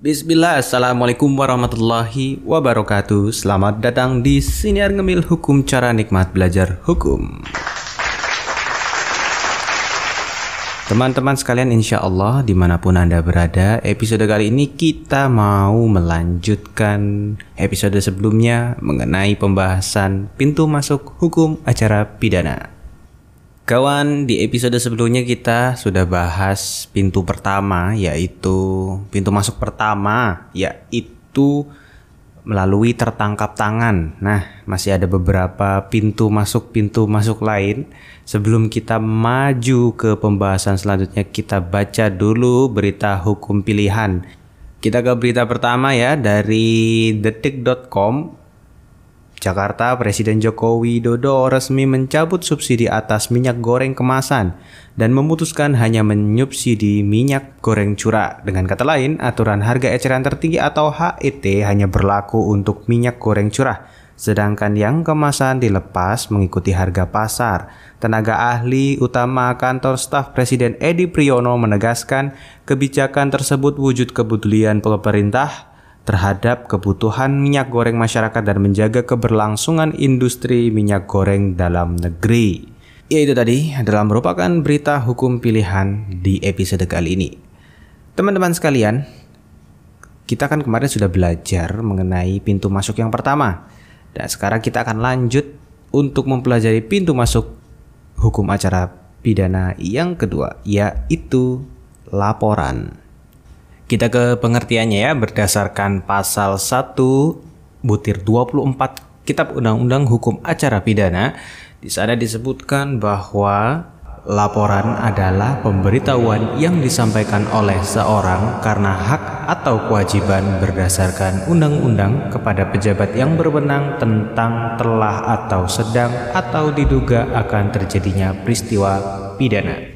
Bismillah, Assalamualaikum warahmatullahi wabarakatuh. Selamat datang di Siniar Ngemil Hukum Cara Nikmat Belajar Hukum. Teman-teman sekalian insya Allah di mana pun Anda berada Episode kali ini kita mau melanjutkan episode sebelumnya Mengenai pembahasan pintu masuk hukum acara pidana Kawan, di episode sebelumnya kita sudah bahas pintu pertama yaitu pintu masuk pertama yaitu melalui tertangkap tangan. Nah, masih ada beberapa pintu masuk pintu masuk lain. Sebelum kita maju ke pembahasan selanjutnya, kita baca dulu berita hukum pilihan. Kita ke berita pertama ya dari detik.com Jakarta, Presiden Joko Widodo resmi mencabut subsidi atas minyak goreng kemasan dan memutuskan hanya menyubsidi minyak goreng curah. Dengan kata lain, aturan harga eceran tertinggi atau HET hanya berlaku untuk minyak goreng curah, sedangkan yang kemasan dilepas mengikuti harga pasar. Tenaga ahli utama kantor staf Presiden Edi Priyono menegaskan kebijakan tersebut wujud kepedulian pemerintah terhadap kebutuhan minyak goreng masyarakat dan menjaga keberlangsungan industri minyak goreng dalam negeri. Ya itu tadi adalah merupakan berita hukum pilihan di episode kali ini. Teman-teman sekalian, kita kan kemarin sudah belajar mengenai pintu masuk yang pertama. Dan sekarang kita akan lanjut untuk mempelajari pintu masuk hukum acara pidana yang kedua, yaitu laporan. Kita ke pengertiannya ya berdasarkan pasal 1 butir 24 Kitab Undang-Undang Hukum Acara Pidana. Di sana disebutkan bahwa laporan adalah pemberitahuan yang disampaikan oleh seorang karena hak atau kewajiban berdasarkan undang-undang kepada pejabat yang berwenang tentang telah atau sedang atau diduga akan terjadinya peristiwa pidana.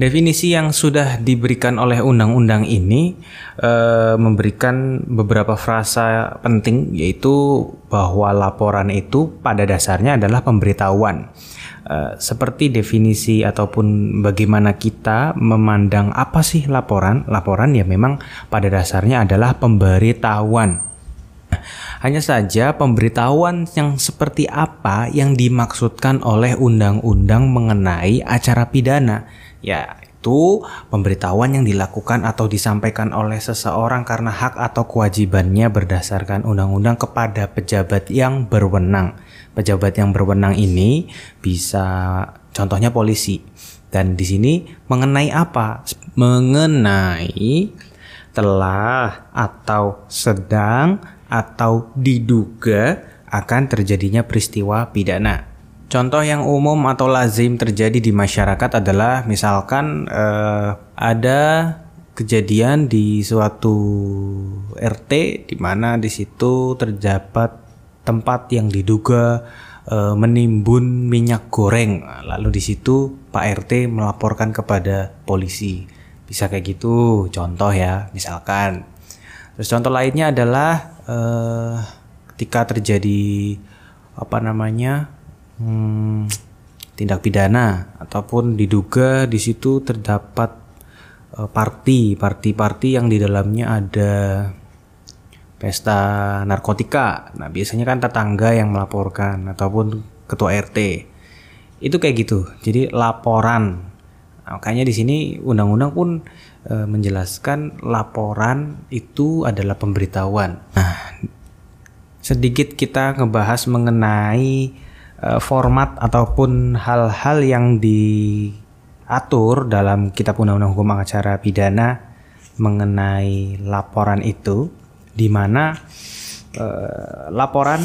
Definisi yang sudah diberikan oleh undang-undang ini e, memberikan beberapa frasa penting yaitu bahwa laporan itu pada dasarnya adalah pemberitahuan. E, seperti definisi ataupun bagaimana kita memandang apa sih laporan? Laporan ya memang pada dasarnya adalah pemberitahuan. Hanya saja pemberitahuan yang seperti apa yang dimaksudkan oleh undang-undang mengenai acara pidana Ya, itu pemberitahuan yang dilakukan atau disampaikan oleh seseorang karena hak atau kewajibannya berdasarkan undang-undang kepada pejabat yang berwenang. Pejabat yang berwenang ini bisa contohnya polisi. Dan di sini mengenai apa? Mengenai telah atau sedang atau diduga akan terjadinya peristiwa pidana. Contoh yang umum atau lazim terjadi di masyarakat adalah misalkan eh, ada kejadian di suatu RT di mana di situ terdapat tempat yang diduga eh, menimbun minyak goreng. Lalu di situ Pak RT melaporkan kepada polisi. Bisa kayak gitu, contoh ya, misalkan. Terus contoh lainnya adalah eh, ketika terjadi apa namanya hmm, tindak pidana ataupun diduga di situ terdapat uh, party, party-party yang di dalamnya ada pesta narkotika. Nah, biasanya kan tetangga yang melaporkan ataupun ketua RT. Itu kayak gitu. Jadi laporan. Nah, makanya di sini undang-undang pun e, menjelaskan laporan itu adalah pemberitahuan. Nah, sedikit kita ngebahas mengenai Eh, format ataupun hal-hal yang diatur dalam Kitab Undang-Undang Hukum Acara Pidana mengenai laporan itu, di mana uh, laporan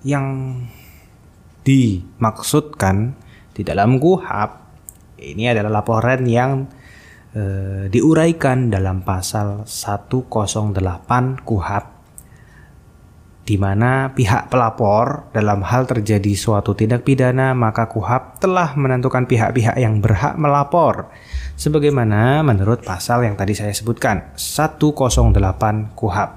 yang dimaksudkan di dalam KUHAP ini adalah laporan yang uh, diuraikan dalam pasal 108 KUHAP di mana pihak pelapor dalam hal terjadi suatu tindak pidana maka KUHAP telah menentukan pihak-pihak yang berhak melapor sebagaimana menurut pasal yang tadi saya sebutkan 108 KUHAP.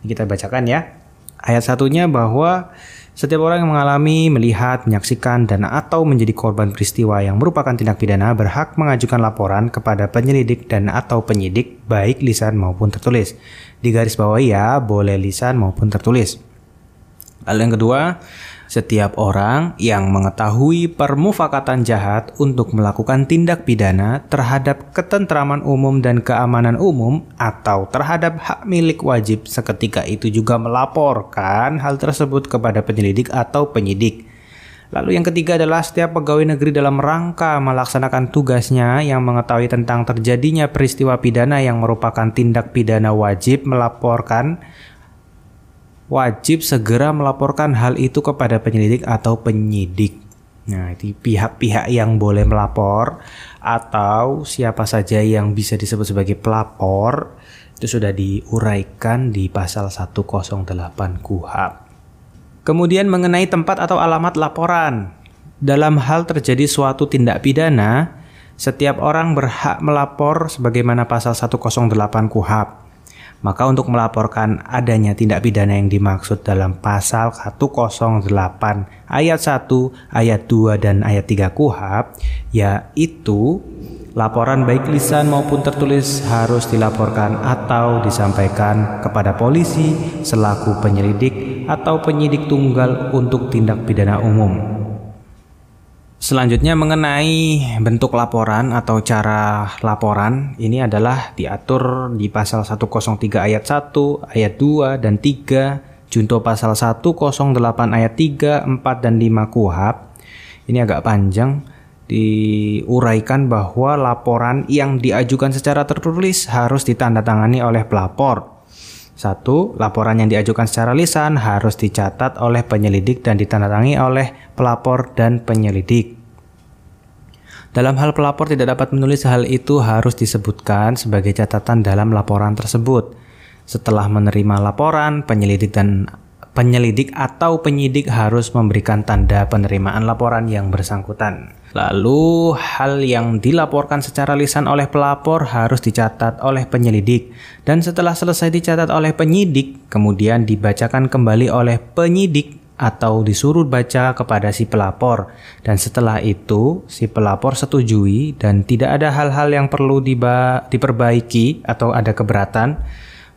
Ini kita bacakan ya. Ayat satunya bahwa Setiap orang yang mengalami, melihat, menyaksikan, dan atau menjadi korban peristiwa yang merupakan tindak pidana berhak mengajukan laporan kepada penyelidik dan atau penyidik baik lisan maupun tertulis. Di garis bawah ya, boleh lisan maupun tertulis. Lalu yang kedua, setiap orang yang mengetahui permufakatan jahat untuk melakukan tindak pidana terhadap ketentraman umum dan keamanan umum atau terhadap hak milik wajib seketika itu juga melaporkan hal tersebut kepada penyelidik atau penyidik. Lalu yang ketiga adalah setiap pegawai negeri dalam rangka melaksanakan tugasnya yang mengetahui tentang terjadinya peristiwa pidana yang merupakan tindak pidana wajib melaporkan wajib segera melaporkan hal itu kepada penyelidik atau penyidik. Nah, itu pihak-pihak yang boleh melapor atau siapa saja yang bisa disebut sebagai pelapor itu sudah diuraikan di pasal 108 KUHP. Kemudian mengenai tempat atau alamat laporan. Dalam hal terjadi suatu tindak pidana, setiap orang berhak melapor sebagaimana pasal 108 KUHP. Maka untuk melaporkan adanya tindak pidana yang dimaksud dalam pasal 108 ayat 1, ayat 2 dan ayat 3 KUHP yaitu laporan baik lisan maupun tertulis harus dilaporkan atau disampaikan kepada polisi selaku penyelidik atau penyidik tunggal untuk tindak pidana umum. Selanjutnya mengenai bentuk laporan atau cara laporan ini adalah diatur di pasal 103 ayat 1, ayat 2 dan 3, junto pasal 108 ayat 3, 4 dan 5 KUHP. Ini agak panjang diuraikan bahwa laporan yang diajukan secara tertulis harus ditandatangani oleh pelapor. Satu, laporan yang diajukan secara lisan harus dicatat oleh penyelidik dan ditandatangani oleh pelapor dan penyelidik. Dalam hal pelapor tidak dapat menulis hal itu harus disebutkan sebagai catatan dalam laporan tersebut. Setelah menerima laporan, penyelidik dan penyelidik atau penyidik harus memberikan tanda penerimaan laporan yang bersangkutan. Lalu, hal yang dilaporkan secara lisan oleh pelapor harus dicatat oleh penyelidik, dan setelah selesai dicatat oleh penyidik, kemudian dibacakan kembali oleh penyidik atau disuruh baca kepada si pelapor. Dan setelah itu si pelapor setujui dan tidak ada hal-hal yang perlu diperbaiki atau ada keberatan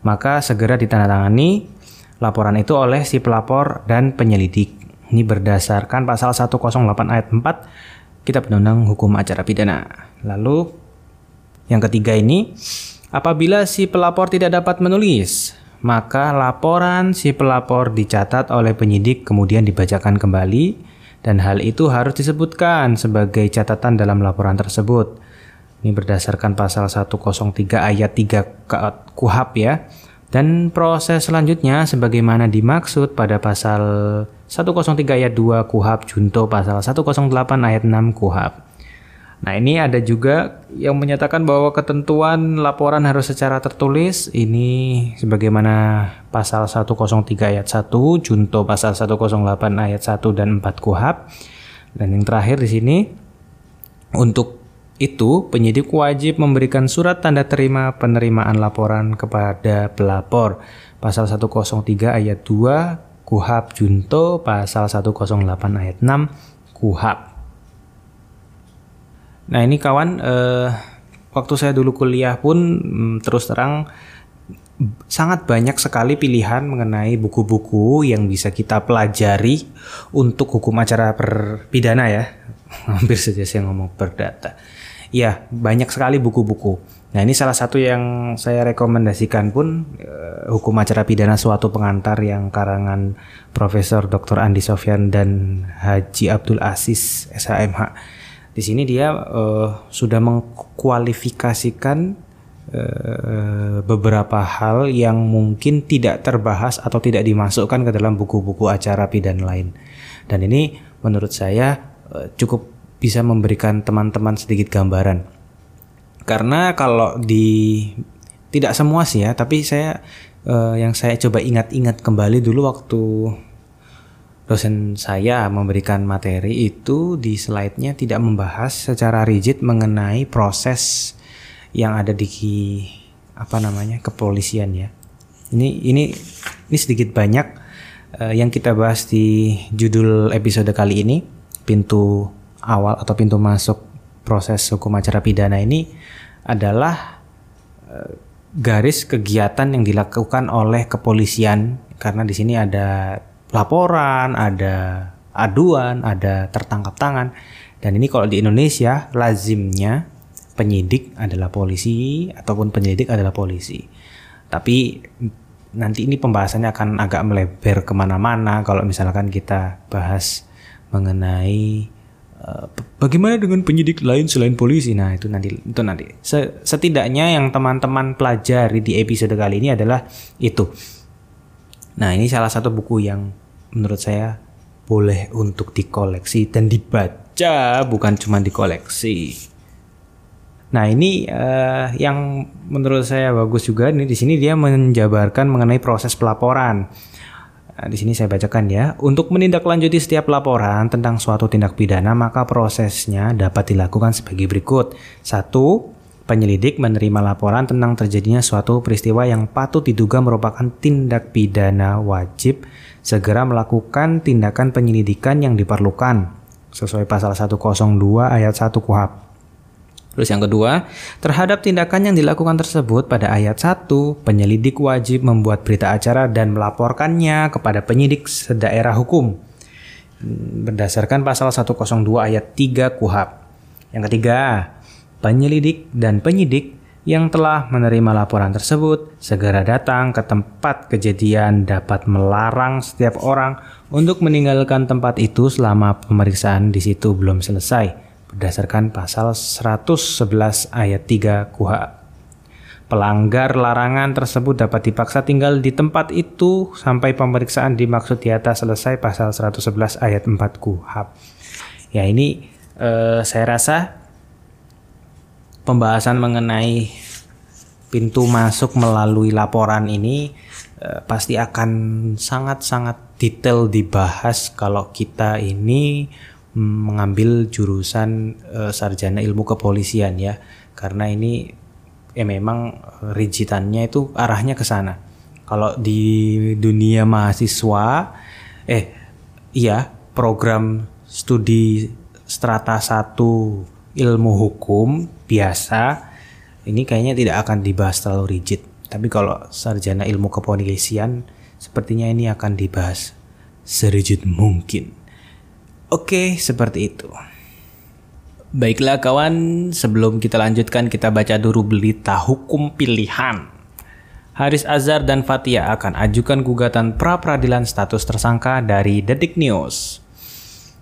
maka segera ditandatangani laporan itu oleh si pelapor dan penyelidik. Ini berdasarkan pasal 108 ayat 4 Kitab Undang-Undang Hukum Acara Pidana. Lalu yang ketiga ini apabila si pelapor tidak dapat menulis maka laporan si pelapor dicatat oleh penyidik kemudian dibacakan kembali dan hal itu harus disebutkan sebagai catatan dalam laporan tersebut. Ini berdasarkan pasal 103 ayat 3 KUHP ya. Dan proses selanjutnya sebagaimana dimaksud pada pasal 103 ayat 2 KUHP junto pasal 108 ayat 6 KUHP. Nah, ini ada juga yang menyatakan bahwa ketentuan laporan harus secara tertulis. Ini sebagaimana pasal 103 ayat 1, junto pasal 108 ayat 1 dan 4 KUHP. Dan yang terakhir di sini untuk itu penyidik wajib memberikan surat tanda terima penerimaan laporan kepada pelapor. Pasal 103 ayat 2 KUHP junto pasal 108 ayat 6 KUHP. Nah ini kawan, eh, waktu saya dulu kuliah pun hmm, terus terang sangat banyak sekali pilihan mengenai buku-buku yang bisa kita pelajari untuk hukum acara perpidana ya. Hampir saja saya ngomong perdata. Ya, banyak sekali buku-buku. Nah, ini salah satu yang saya rekomendasikan pun eh, hukum acara pidana suatu pengantar yang karangan Profesor Dr. Andi Sofyan dan Haji Abdul Aziz SHMH di sini dia uh, sudah mengkualifikasikan uh, beberapa hal yang mungkin tidak terbahas atau tidak dimasukkan ke dalam buku-buku acara pidana lain. Dan ini menurut saya uh, cukup bisa memberikan teman-teman sedikit gambaran. Karena kalau di tidak semua sih ya, tapi saya yang saya coba ingat-ingat kembali dulu waktu dosen saya memberikan materi itu di slide-nya tidak membahas secara rigid mengenai proses yang ada di apa namanya kepolisian ya. Ini ini ini sedikit banyak uh, yang kita bahas di judul episode kali ini, pintu awal atau pintu masuk proses hukum acara pidana ini adalah uh, garis kegiatan yang dilakukan oleh kepolisian karena di sini ada laporan, ada aduan, ada tertangkap tangan. Dan ini kalau di Indonesia lazimnya penyidik adalah polisi ataupun penyelidik adalah polisi. Tapi nanti ini pembahasannya akan agak melebar ke mana-mana kalau misalkan kita bahas mengenai uh, bagaimana dengan penyidik lain selain polisi. Nah itu nanti itu nanti. Setidaknya yang teman-teman pelajari di episode kali ini adalah itu. Nah ini salah satu buku yang menurut saya boleh untuk dikoleksi dan dibaca bukan cuma dikoleksi. Nah ini uh, yang menurut saya bagus juga nih di sini dia menjabarkan mengenai proses pelaporan. Nah, di sini saya bacakan ya. Untuk menindaklanjuti setiap laporan tentang suatu tindak pidana maka prosesnya dapat dilakukan sebagai berikut. Satu, penyelidik menerima laporan tentang terjadinya suatu peristiwa yang patut diduga merupakan tindak pidana wajib segera melakukan tindakan penyelidikan yang diperlukan sesuai pasal 102 ayat 1 KUHP. Terus yang kedua, terhadap tindakan yang dilakukan tersebut pada ayat 1, penyelidik wajib membuat berita acara dan melaporkannya kepada penyidik sedaerah hukum berdasarkan pasal 102 ayat 3 KUHP. Yang ketiga, penyelidik dan penyidik yang telah menerima laporan tersebut segera datang ke tempat kejadian dapat melarang setiap orang untuk meninggalkan tempat itu selama pemeriksaan di situ belum selesai berdasarkan pasal 111 ayat 3 KUHA. Pelanggar larangan tersebut dapat dipaksa tinggal di tempat itu sampai pemeriksaan dimaksud di atas selesai pasal 111 ayat 4 KUHAP. Ya ini eh, saya rasa pembahasan mengenai pintu masuk melalui laporan ini eh, pasti akan sangat-sangat detail dibahas kalau kita ini mengambil jurusan eh, sarjana ilmu kepolisian ya karena ini ya memang rigitannya itu arahnya ke sana. Kalau di dunia mahasiswa eh iya program studi strata 1 ilmu hukum biasa ini kayaknya tidak akan dibahas terlalu rigid. Tapi kalau sarjana ilmu kepolisian sepertinya ini akan dibahas serigid mungkin. Oke, seperti itu. Baiklah kawan, sebelum kita lanjutkan kita baca dulu berita hukum pilihan. Haris Azhar dan Fatia akan ajukan gugatan pra peradilan status tersangka dari Detik News.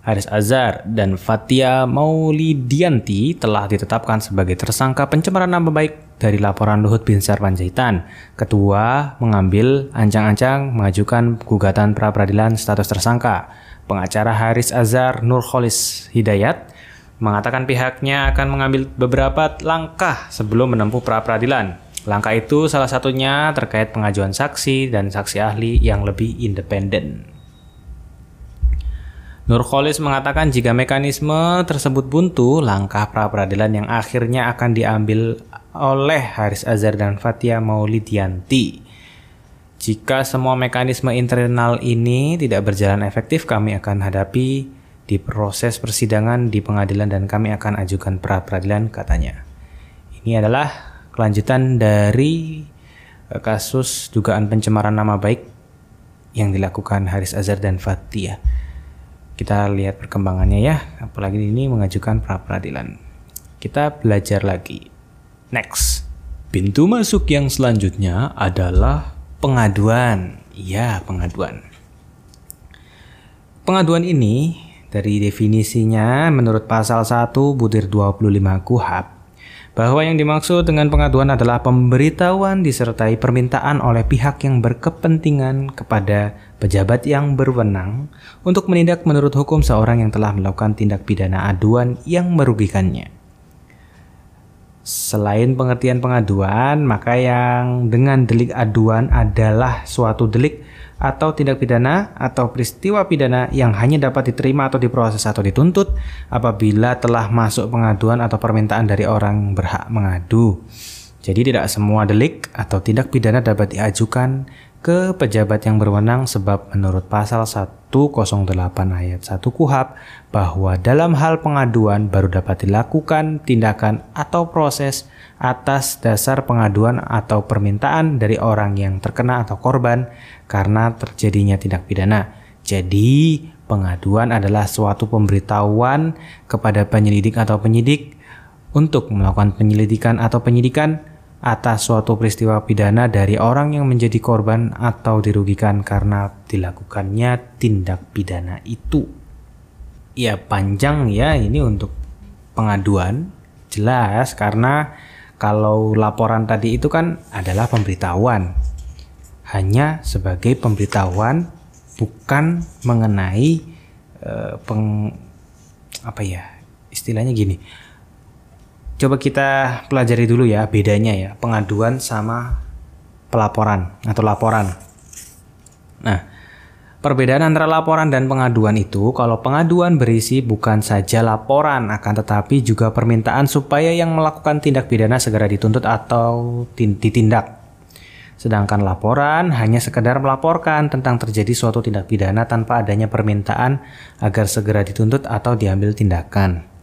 Haris Azhar dan Fatia Maulidianti telah ditetapkan sebagai tersangka pencemaran nama baik dari laporan Luhut Binsar Panjaitan. Ketua mengambil ancang-ancang mengajukan gugatan pra peradilan status tersangka. Pengacara Haris Azhar Nurholis Hidayat mengatakan pihaknya akan mengambil beberapa langkah sebelum menempuh pra peradilan. Langkah itu salah satunya terkait pengajuan saksi dan saksi ahli yang lebih independen. Nurholis mengatakan jika mekanisme tersebut buntu, langkah pra peradilan yang akhirnya akan diambil oleh Haris Azhar dan Fatia Maulidianti. Jika semua mekanisme internal ini tidak berjalan efektif, kami akan hadapi di proses persidangan di pengadilan dan kami akan ajukan pra peradilan katanya. Ini adalah kelanjutan dari eh, kasus dugaan pencemaran nama baik yang dilakukan Haris Azhar dan Fatia kita lihat perkembangannya ya. Apalagi ini mengajukan pra peradilan. Kita belajar lagi. Next. Pintu masuk yang selanjutnya adalah pengaduan. Ya pengaduan. Pengaduan ini dari definisinya menurut pasal 1 butir 25 KUHAP bahwa yang dimaksud dengan pengaduan adalah pemberitahuan disertai permintaan oleh pihak yang berkepentingan kepada pejabat yang berwenang untuk menindak menurut hukum seorang yang telah melakukan tindak pidana aduan yang merugikannya. Selain pengertian pengaduan, maka yang dengan delik aduan adalah suatu delik atau tindak pidana atau peristiwa pidana yang hanya dapat diterima atau diproses atau dituntut apabila telah masuk pengaduan atau permintaan dari orang berhak mengadu. Jadi tidak semua delik atau tindak pidana dapat diajukan ke pejabat yang berwenang sebab menurut pasal 108 ayat 1 KUHAP bahwa dalam hal pengaduan baru dapat dilakukan tindakan atau proses atas dasar pengaduan atau permintaan dari orang yang terkena atau korban karena terjadinya tindak pidana. Jadi, pengaduan adalah suatu pemberitahuan kepada penyelidik atau penyidik untuk melakukan penyelidikan atau penyidikan atas suatu peristiwa pidana dari orang yang menjadi korban atau dirugikan karena dilakukannya tindak pidana itu. Ya panjang ya ini untuk pengaduan jelas karena kalau laporan tadi itu kan adalah pemberitahuan. Hanya sebagai pemberitahuan bukan mengenai uh, peng apa ya istilahnya gini Coba kita pelajari dulu ya bedanya ya pengaduan sama pelaporan atau laporan. Nah, perbedaan antara laporan dan pengaduan itu kalau pengaduan berisi bukan saja laporan akan tetapi juga permintaan supaya yang melakukan tindak pidana segera dituntut atau ditindak. Sedangkan laporan hanya sekedar melaporkan tentang terjadi suatu tindak pidana tanpa adanya permintaan agar segera dituntut atau diambil tindakan.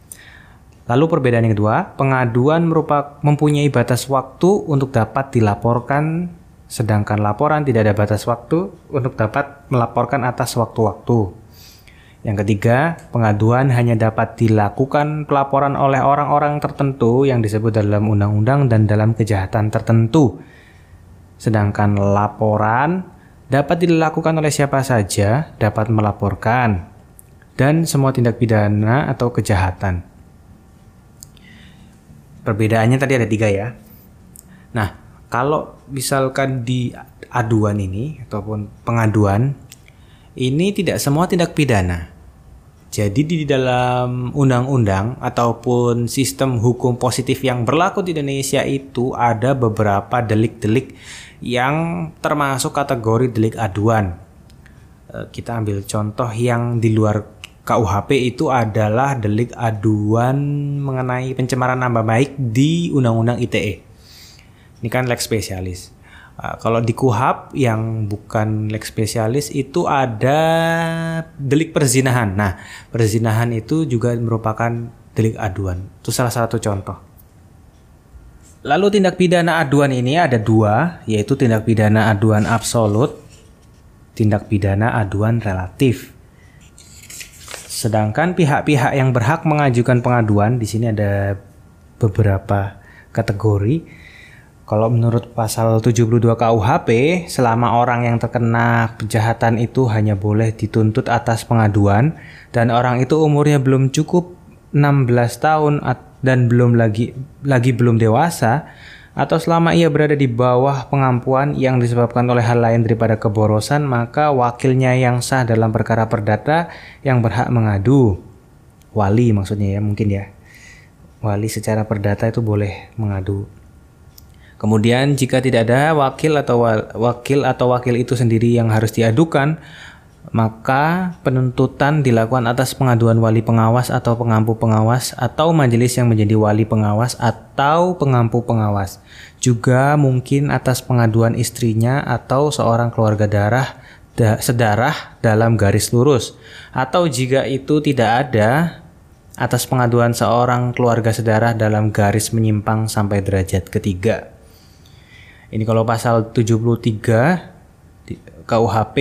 Lalu perbedaan yang kedua, pengaduan merupakan mempunyai batas waktu untuk dapat dilaporkan, sedangkan laporan tidak ada batas waktu untuk dapat melaporkan atas waktu-waktu. Yang ketiga, pengaduan hanya dapat dilakukan pelaporan oleh orang-orang tertentu yang disebut dalam undang-undang dan dalam kejahatan tertentu. Sedangkan laporan dapat dilakukan oleh siapa saja, dapat melaporkan, dan semua tindak pidana atau kejahatan. Perbedaannya tadi ada tiga ya. Nah, kalau misalkan di aduan ini ataupun pengaduan ini tidak semua tindak pidana. Jadi di dalam undang-undang ataupun sistem hukum positif yang berlaku di Indonesia itu ada beberapa delik-delik yang termasuk kategori delik aduan. Eh, kita ambil contoh yang di luar KUHP itu adalah delik aduan mengenai pencemaran nama baik di Undang-Undang ITE. Ini kan lex spesialis. Uh, kalau di KUHAP yang bukan lex spesialis itu ada delik perzinahan. Nah, perzinahan itu juga merupakan delik aduan. Itu salah satu contoh. Lalu tindak pidana aduan ini ada dua, yaitu tindak pidana aduan absolut, tindak pidana aduan relatif. Sedangkan pihak-pihak yang berhak mengajukan pengaduan di sini ada beberapa kategori. Kalau menurut pasal 72 KUHP, selama orang yang terkena kejahatan itu hanya boleh dituntut atas pengaduan dan orang itu umurnya belum cukup 16 tahun dan belum lagi lagi belum dewasa, atau selama ia berada di bawah pengampuan yang disebabkan oleh hal lain daripada keborosan, maka wakilnya yang sah dalam perkara perdata yang berhak mengadu. Wali maksudnya ya, mungkin ya. Wali secara perdata itu boleh mengadu. Kemudian jika tidak ada wakil atau wakil atau wakil itu sendiri yang harus diadukan, maka penuntutan dilakukan atas pengaduan wali pengawas atau pengampu pengawas atau majelis yang menjadi wali pengawas atau pengampu pengawas. Juga mungkin atas pengaduan istrinya atau seorang keluarga darah da, sedarah dalam garis lurus. Atau jika itu tidak ada atas pengaduan seorang keluarga sedarah dalam garis menyimpang sampai derajat ketiga. Ini kalau pasal 73 KUHP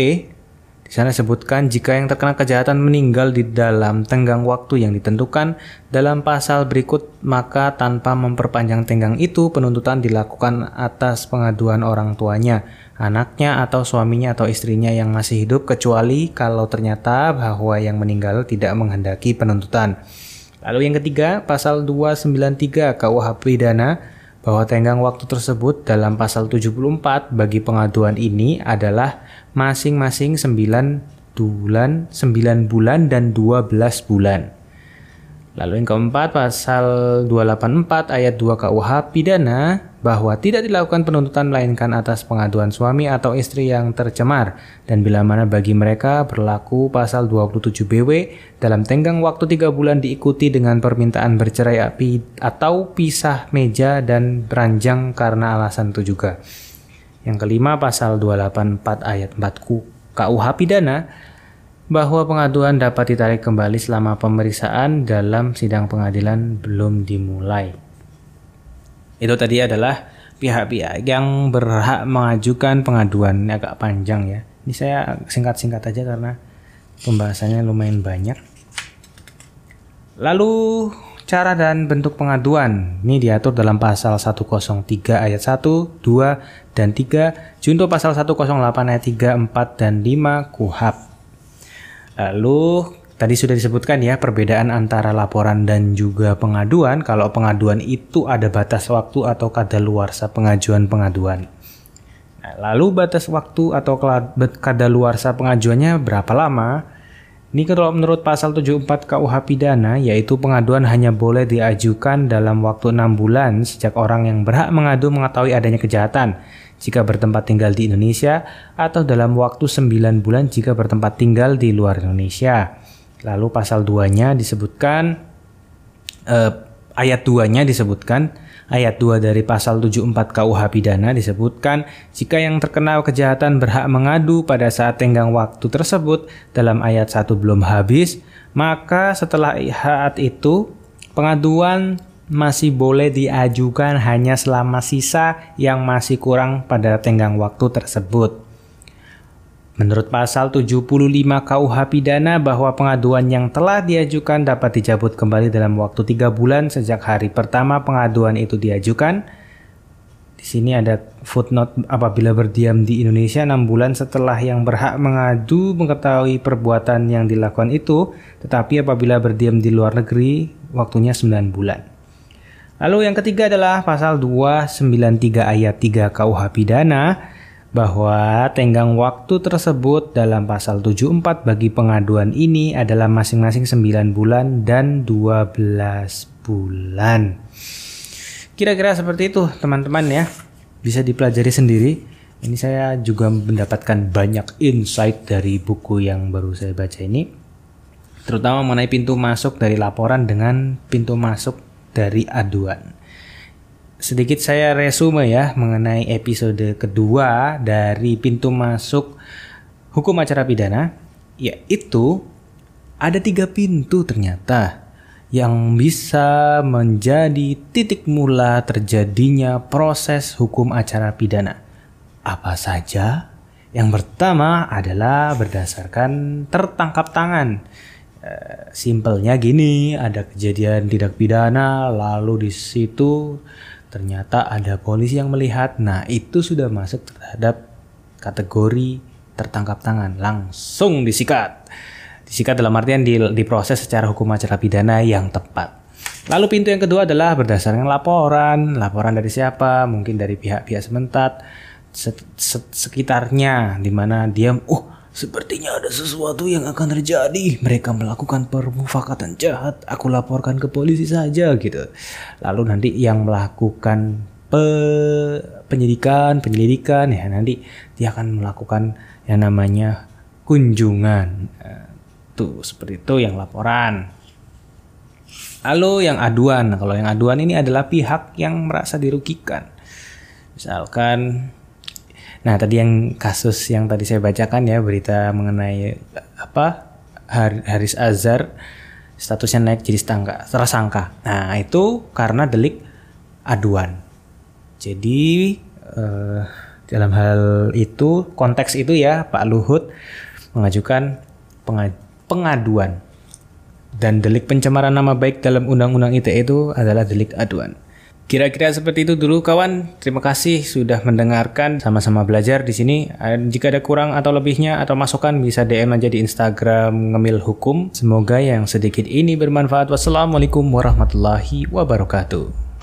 sana disebutkan jika yang terkena kejahatan meninggal di dalam tenggang waktu yang ditentukan dalam pasal berikut maka tanpa memperpanjang tenggang itu penuntutan dilakukan atas pengaduan orang tuanya, anaknya atau suaminya atau istrinya yang masih hidup kecuali kalau ternyata bahwa yang meninggal tidak menghendaki penuntutan. Lalu yang ketiga, pasal 293 KUH pidana bahwa tenggang waktu tersebut dalam pasal 74 bagi pengaduan ini adalah masing-masing 9 bulan, 9 bulan dan 12 bulan. Lalu yang keempat pasal 284 ayat 2 KUH pidana bahwa tidak dilakukan penuntutan melainkan atas pengaduan suami atau istri yang tercemar dan bila mana bagi mereka berlaku pasal 27 BW dalam tenggang waktu 3 bulan diikuti dengan permintaan bercerai api atau pisah meja dan beranjang karena alasan itu juga. Yang kelima pasal 284 ayat 4 KUH pidana bahwa pengaduan dapat ditarik kembali selama pemeriksaan dalam sidang pengadilan belum dimulai. Itu tadi adalah pihak-pihak yang berhak mengajukan pengaduan. Ini agak panjang ya. Ini saya singkat-singkat aja karena pembahasannya lumayan banyak. Lalu cara dan bentuk pengaduan ini diatur dalam pasal 103 ayat 1, 2, dan 3, junto pasal 108 ayat 3, 4, dan 5 KUHAP. Lalu tadi sudah disebutkan ya perbedaan antara laporan dan juga pengaduan. Kalau pengaduan itu ada batas waktu atau kadaluarsa pengajuan pengaduan. Nah, lalu batas waktu atau kadaluarsa pengajuannya berapa lama? Ini kalau menurut pasal 74 KUH pidana yaitu pengaduan hanya boleh diajukan dalam waktu 6 bulan sejak orang yang berhak mengadu mengetahui adanya kejahatan jika bertempat tinggal di Indonesia atau dalam waktu 9 bulan jika bertempat tinggal di luar Indonesia. Lalu pasal 2-nya disebutkan eh, ayat 2-nya disebutkan ayat 2 dari pasal 74 KUH pidana disebutkan jika yang terkena kejahatan berhak mengadu pada saat tenggang waktu tersebut dalam ayat 1 belum habis, maka setelah saat itu pengaduan masih boleh diajukan hanya selama sisa yang masih kurang pada tenggang waktu tersebut. Menurut pasal 75 KUH pidana bahwa pengaduan yang telah diajukan dapat dicabut kembali dalam waktu 3 bulan sejak hari pertama pengaduan itu diajukan. Di sini ada footnote apabila berdiam di Indonesia 6 bulan setelah yang berhak mengadu mengetahui perbuatan yang dilakukan itu, tetapi apabila berdiam di luar negeri waktunya 9 bulan. Lalu yang ketiga adalah pasal 293 ayat 3 KUH pidana bahwa tenggang waktu tersebut dalam pasal 74 bagi pengaduan ini adalah masing-masing 9 bulan dan 12 bulan. Kira-kira seperti itu teman-teman ya. Bisa dipelajari sendiri. Ini saya juga mendapatkan banyak insight dari buku yang baru saya baca ini. Terutama mengenai pintu masuk dari laporan dengan pintu masuk dari aduan. Sedikit saya resume ya mengenai episode kedua dari pintu masuk hukum acara pidana, yaitu ada tiga pintu ternyata yang bisa menjadi titik mula terjadinya proses hukum acara pidana. Apa saja? Yang pertama adalah berdasarkan tertangkap tangan Eh, simpelnya gini, ada kejadian tidak pidana, lalu di situ ternyata ada polisi yang melihat. Nah, itu sudah masuk terhadap kategori tertangkap tangan, langsung disikat. Disikat dalam artian di, diproses secara hukum acara pidana yang tepat. Lalu pintu yang kedua adalah berdasarkan laporan, laporan dari siapa? Mungkin dari pihak-pihak sementat, sekitarnya, di mana dia, oh Sepertinya ada sesuatu yang akan terjadi. Mereka melakukan permufakatan jahat. Aku laporkan ke polisi saja gitu. Lalu nanti yang melakukan pe penyidikan, penyelidikan ya nanti dia akan melakukan yang namanya kunjungan. Eh, tuh seperti itu yang laporan. Lalu yang aduan. Kalau yang aduan ini adalah pihak yang merasa dirugikan. Misalkan Nah, tadi yang kasus yang tadi saya bacakan ya berita mengenai apa Haris Azhar statusnya naik jadi stangka, tersangka. Nah, itu karena delik aduan. Jadi eh, dalam hal itu konteks itu ya Pak Luhut mengajukan pengaduan dan delik pencemaran nama baik dalam Undang-Undang ITE itu adalah delik aduan. Kira-kira seperti itu dulu kawan. Terima kasih sudah mendengarkan sama-sama belajar di sini. Eh, jika ada kurang atau lebihnya atau masukan bisa DM aja di Instagram ngemil hukum. Semoga yang sedikit ini bermanfaat. Wassalamualaikum warahmatullahi wabarakatuh.